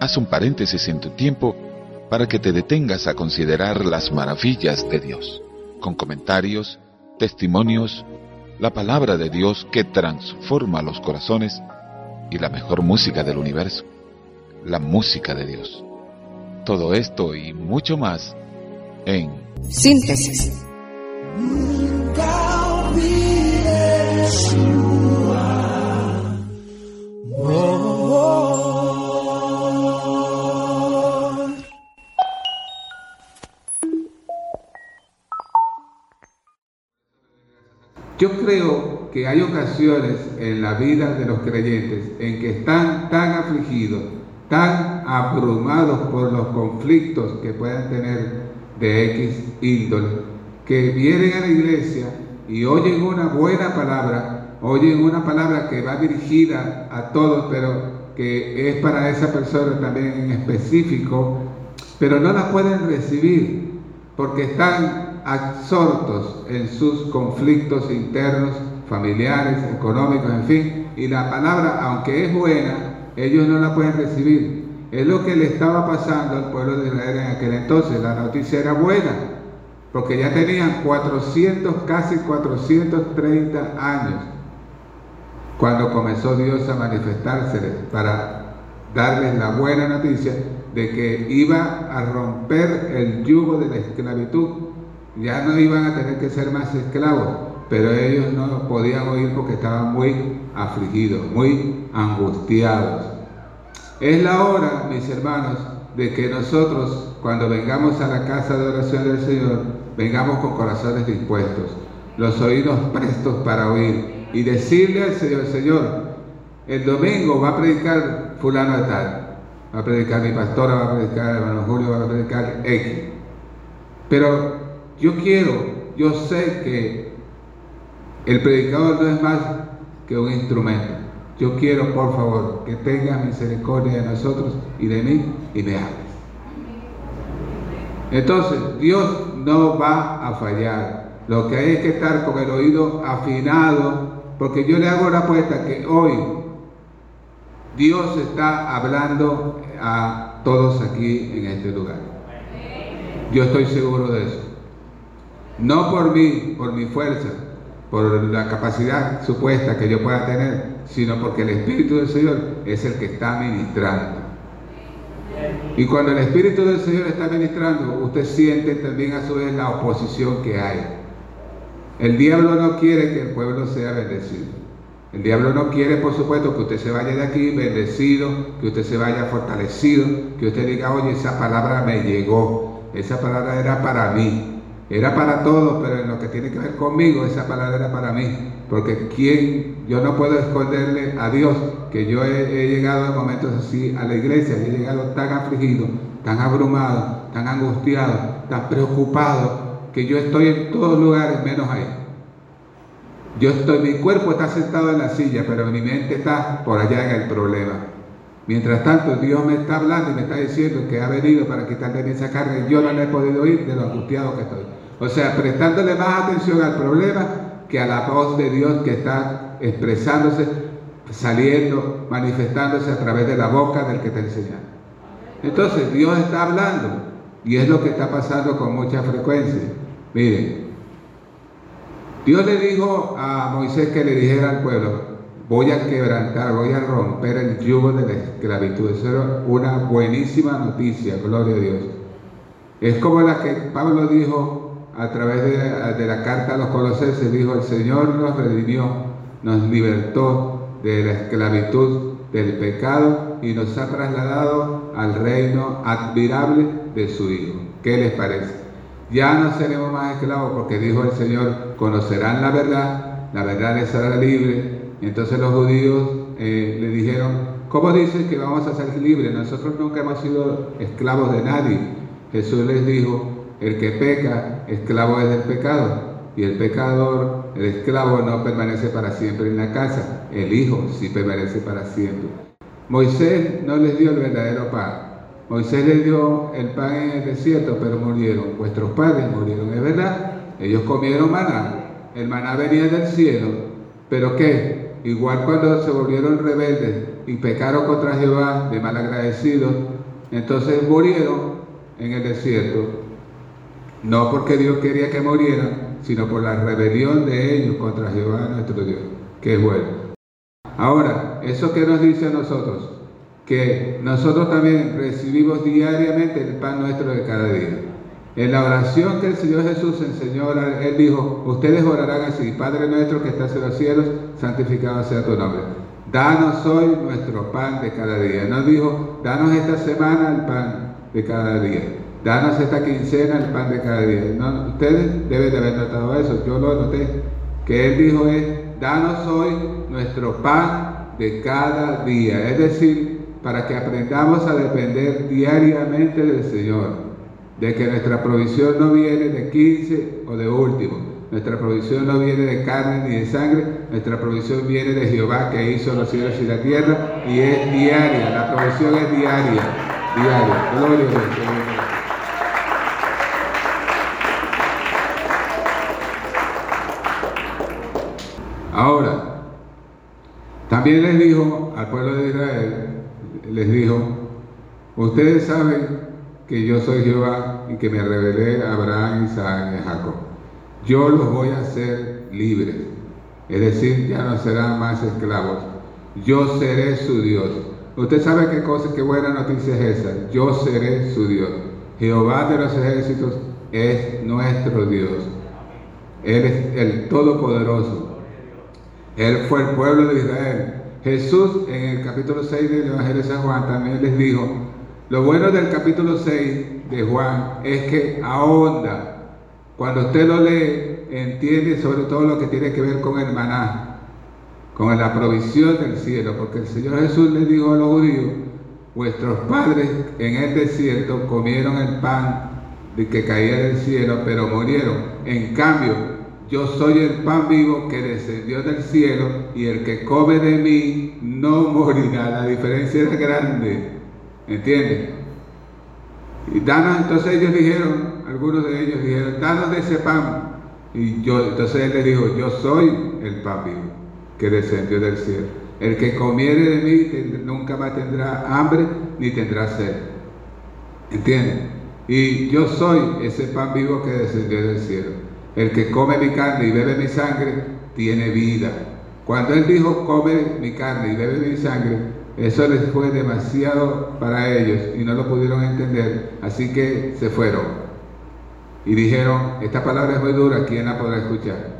Haz un paréntesis en tu tiempo para que te detengas a considerar las maravillas de Dios, con comentarios, testimonios, la palabra de Dios que transforma los corazones y la mejor música del universo, la música de Dios. Todo esto y mucho más en Síntesis. Yo creo que hay ocasiones en la vida de los creyentes en que están tan afligidos, tan abrumados por los conflictos que puedan tener de X índole, que vienen a la iglesia y oyen una buena palabra, oyen una palabra que va dirigida a todos, pero que es para esa persona también en específico, pero no la pueden recibir porque están absortos en sus conflictos internos, familiares, económicos, en fin, y la palabra, aunque es buena, ellos no la pueden recibir. Es lo que le estaba pasando al pueblo de Israel en aquel entonces. La noticia era buena, porque ya tenían 400, casi 430 años, cuando comenzó Dios a manifestarse para darles la buena noticia de que iba a romper el yugo de la esclavitud. Ya no iban a tener que ser más esclavos, pero ellos no podían oír porque estaban muy afligidos, muy angustiados. Es la hora, mis hermanos, de que nosotros, cuando vengamos a la casa de oración del Señor, vengamos con corazones dispuestos, los oídos prestos para oír y decirle al Señor, Señor, el domingo va a predicar fulano de tal, va a predicar mi pastora, va a predicar el hermano Julio, va a predicar X. Pero yo quiero, yo sé que el predicador no es más que un instrumento. Yo quiero, por favor, que tengas misericordia de nosotros y de mí y me hables. Entonces, Dios no va a fallar. Lo que hay es que estar con el oído afinado, porque yo le hago la apuesta que hoy Dios está hablando a todos aquí en este lugar. Yo estoy seguro de eso. No por mí, por mi fuerza, por la capacidad supuesta que yo pueda tener, sino porque el Espíritu del Señor es el que está ministrando. Y cuando el Espíritu del Señor está ministrando, usted siente también a su vez la oposición que hay. El diablo no quiere que el pueblo sea bendecido. El diablo no quiere, por supuesto, que usted se vaya de aquí bendecido, que usted se vaya fortalecido, que usted diga, oye, esa palabra me llegó, esa palabra era para mí. Era para todos, pero en lo que tiene que ver conmigo, esa palabra era para mí. Porque quien, yo no puedo esconderle a Dios que yo he, llegado en momentos así a la iglesia, he llegado tan afligido, tan abrumado, tan angustiado, tan preocupado, que yo estoy en todos lugares menos ahí. Yo estoy, mi cuerpo está sentado en la silla, pero mi mente está por allá en el problema. Mientras tanto, Dios me está hablando y me está diciendo que ha venido para quitarme esa carga y yo no le he podido oír de lo angustiado que estoy. O sea, prestándole más atención al problema que a la voz de Dios que está expresándose, saliendo, manifestándose a través de la boca del que te enseña. Entonces, Dios está hablando y es lo que está pasando con mucha frecuencia. Miren, Dios le dijo a Moisés que le dijera al pueblo, voy a quebrantar, voy a romper el yugo de la esclavitud. Eso era una buenísima noticia, gloria a Dios. Es como la que Pablo dijo a través de, la carta a los colosenses, dijo, el Señor nos redimió, nos libertó de la esclavitud del pecado y nos ha trasladado al reino admirable de su Hijo. ¿Qué les parece? Ya no seremos más esclavos porque dijo el Señor, conocerán la verdad, la verdad les hará libre entonces los judíos eh, le dijeron, ¿cómo dices que vamos a ser libres? Nosotros nunca hemos sido esclavos de nadie. Jesús les dijo, el que peca, esclavo es del pecado. Y el pecador, el esclavo no permanece para siempre en la casa, el hijo sí permanece para siempre. Moisés no les dio el verdadero pan. Moisés les dio el pan en el desierto, pero murieron. Vuestros padres murieron, es verdad. Ellos comieron maná. El maná venía del cielo Pero qué, igual cuando se volvieron rebeldes y pecaron contra Jehová de malagradecidos, entonces murieron en el desierto. No porque Dios quería que murieran, sino por la rebelión de ellos contra Jehová nuestro Dios, que es bueno. Ahora, ¿eso qué nos dice a nosotros? Que nosotros también recibimos diariamente el pan nuestro de cada día. En la oración que el Señor Jesús enseñó, Él dijo, ustedes orarán así, Padre nuestro que estás en los cielos, santificado sea tu nombre. Danos hoy nuestro pan de cada día. No dijo, danos esta semana el pan de cada día. Danos esta quincena el pan de cada día. ustedes deben de haber notado eso. Yo lo noté. Que Él dijo es, danos hoy nuestro pan de cada día. Es decir, para que aprendamos a depender diariamente del Señor de que nuestra provisión no viene de 15 o de último. Nuestra provisión no viene de carne ni de sangre, nuestra provisión viene de Jehová que hizo los cielos y la tierra y es diaria, la provisión es diaria, diaria. Gloria a Dios. Ahora, también les dijo al pueblo de Israel, les dijo, ustedes saben que yo soy Jehová y que me revelé a Abraham, Isaac y Jacob. Yo los voy a hacer libres, es decir, ya no serán más esclavos. Yo seré su Dios. Usted sabe qué cosa, qué buena noticia es esa. Yo seré su Dios. Jehová de los ejércitos es nuestro Dios. Él es el Todopoderoso. Él fue el pueblo de Israel. Jesús en el capítulo 6 del Evangelio de San Juan también les dijo, lo bueno del capítulo 6 de Juan es que ahonda. Cuando usted lo lee, entiende sobre todo lo que tiene que ver con el maná, con la provisión del cielo, porque el Señor Jesús le dijo a los judíos, vuestros padres en el desierto comieron el pan de que caía del cielo, pero murieron. En cambio, yo soy el pan vivo que descendió del cielo y el que come de mí no morirá. La diferencia es grande. ¿Entiendes? Y danos, entonces ellos dijeron, algunos de ellos dijeron, danos de ese pan. Y yo, entonces él le dijo, yo soy el pan vivo que descendió del cielo. El que comiere de mí nunca más tendrá hambre ni tendrá sed. ¿Entiendes? Y yo soy ese pan vivo que descendió del cielo. El que come mi carne y bebe mi sangre tiene vida. Cuando él dijo come mi carne y bebe mi sangre, eso les fue demasiado para ellos y no lo pudieron entender, así que se fueron. Y dijeron, esta palabra es muy dura, ¿quién la podrá escuchar?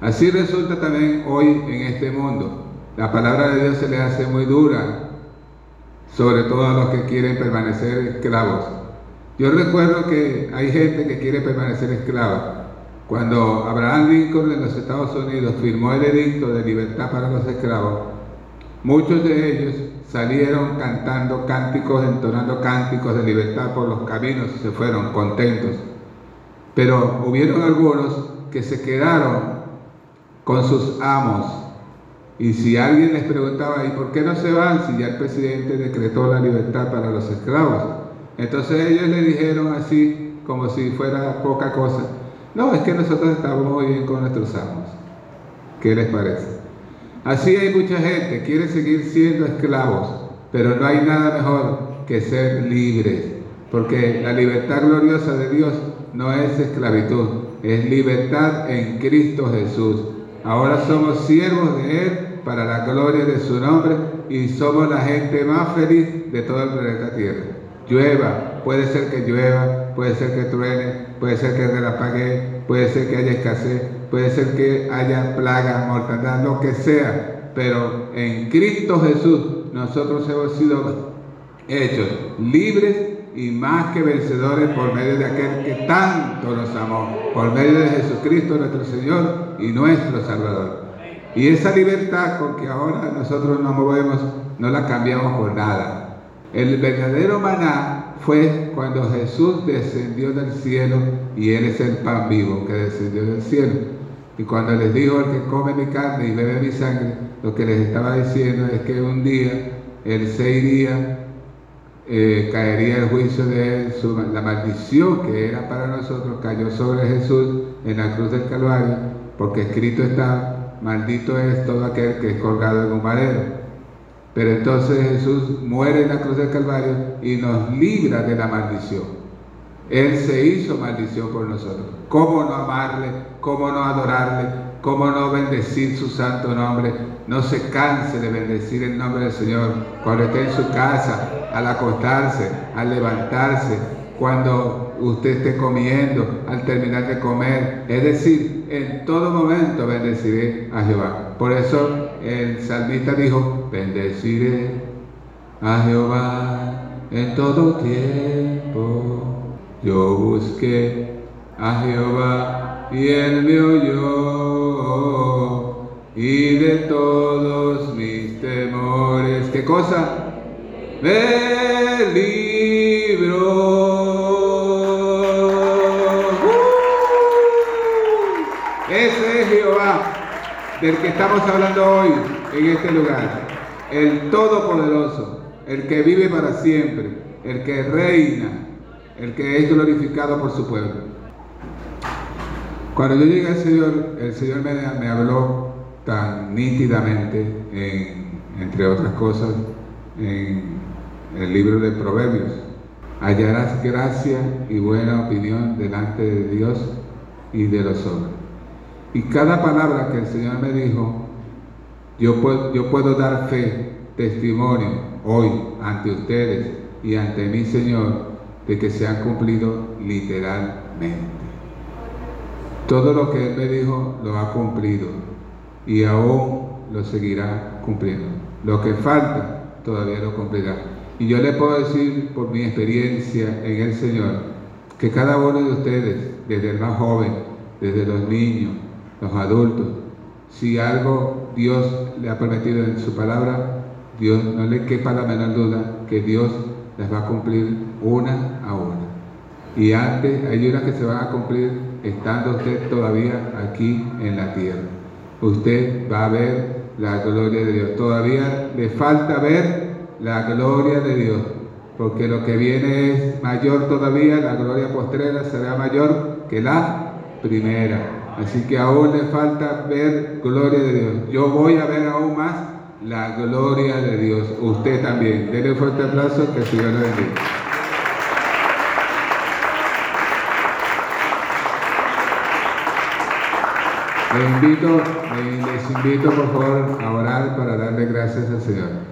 Así resulta también hoy en este mundo. La palabra de Dios se les hace muy dura, sobre todo a los que quieren permanecer esclavos. Yo recuerdo que hay gente que quiere permanecer esclava. Cuando Abraham Lincoln en los Estados Unidos firmó el edicto de libertad para los esclavos, Muchos de ellos salieron cantando cánticos, entonando cánticos de libertad por los caminos se fueron contentos. Pero hubieron algunos que se quedaron con sus amos. Y si alguien les preguntaba, ¿y por qué no se van si ya el presidente decretó la libertad para los esclavos? Entonces ellos le dijeron así, como si fuera poca cosa, no, es que nosotros estamos muy bien con nuestros amos. ¿Qué les parece? Así hay mucha gente, quiere seguir siendo esclavos, pero no hay nada mejor que ser libres, porque la libertad gloriosa de Dios no es esclavitud, es libertad en Cristo Jesús. Ahora somos siervos de Él para la gloria de su nombre y somos la gente más feliz de todo el planeta Tierra. Llueva, puede ser que llueva, puede ser que truene, puede ser que relampaguee, puede ser que haya escasez, puede ser que haya plagas, mortandad, lo que sea, pero en Cristo Jesús nosotros hemos sido hechos libres y más que vencedores por medio de aquel que tanto nos amó, por medio de Jesucristo nuestro Señor y nuestro Salvador. Y esa libertad con que ahora nosotros nos movemos, no la cambiamos por nada. El verdadero maná fue cuando Jesús descendió del cielo y Él es el pan vivo que descendió del cielo. Y cuando les dijo el que come mi carne y bebe mi sangre, lo que les estaba diciendo es que un día, el seis días, eh, caería el juicio de él, la maldición que era para nosotros cayó sobre Jesús en la cruz del Calvario, porque escrito está, maldito es todo aquel que es colgado en un madero. Pero entonces Jesús muere en la cruz del Calvario y nos libra de la maldición. Él se hizo maldición por nosotros. ¿Cómo no amarle? ¿Cómo no adorarle? ¿Cómo no bendecir su santo nombre? No se canse de bendecir el nombre del Señor cuando esté en su casa, al acostarse, al levantarse, cuando usted esté comiendo, al terminar de comer. Es decir, en todo momento bendeciré a Jehová. Por eso el salmista dijo, bendeciré a Jehová en todo tiempo. Yo busqué a Jehová y él me oyó y de todos mis temores. ¿Qué cosa? Me libró. Del que estamos hablando hoy en este lugar. El Todopoderoso, el que vive para siempre, el que reina, el que es glorificado por su pueblo. Cuando yo llegué al Señor, el Señor me, habló tan nítidamente, entre otras cosas, en el libro de Proverbios. Hallarás gracia y buena opinión delante de Dios y de los hombres. Y cada palabra que el Señor me dijo, yo puedo, dar fe, testimonio hoy ante ustedes y ante mi Señor de que se han cumplido literalmente. Todo lo que Él me dijo lo ha cumplido y aún lo seguirá cumpliendo. Lo que falta todavía lo cumplirá. Y yo le puedo decir por mi experiencia en el Señor que cada uno de ustedes, desde el más joven, desde los niños, los adultos, si algo Dios le ha prometido en su palabra, Dios no le quepa la menor duda que Dios las va a cumplir una a una. Y antes hay unas que se van a cumplir estando usted todavía aquí en la tierra. Usted va a ver la gloria de Dios. Todavía le falta ver la gloria de Dios, porque lo que viene es mayor todavía, la gloria postrera será mayor que la primera. Así que aún le falta ver gloria de Dios. Yo voy a ver aún más la gloria de Dios. Usted también. Denle un fuerte aplauso que el Señor le bendiga. Les invito, les invito por favor a orar para darle gracias al Señor.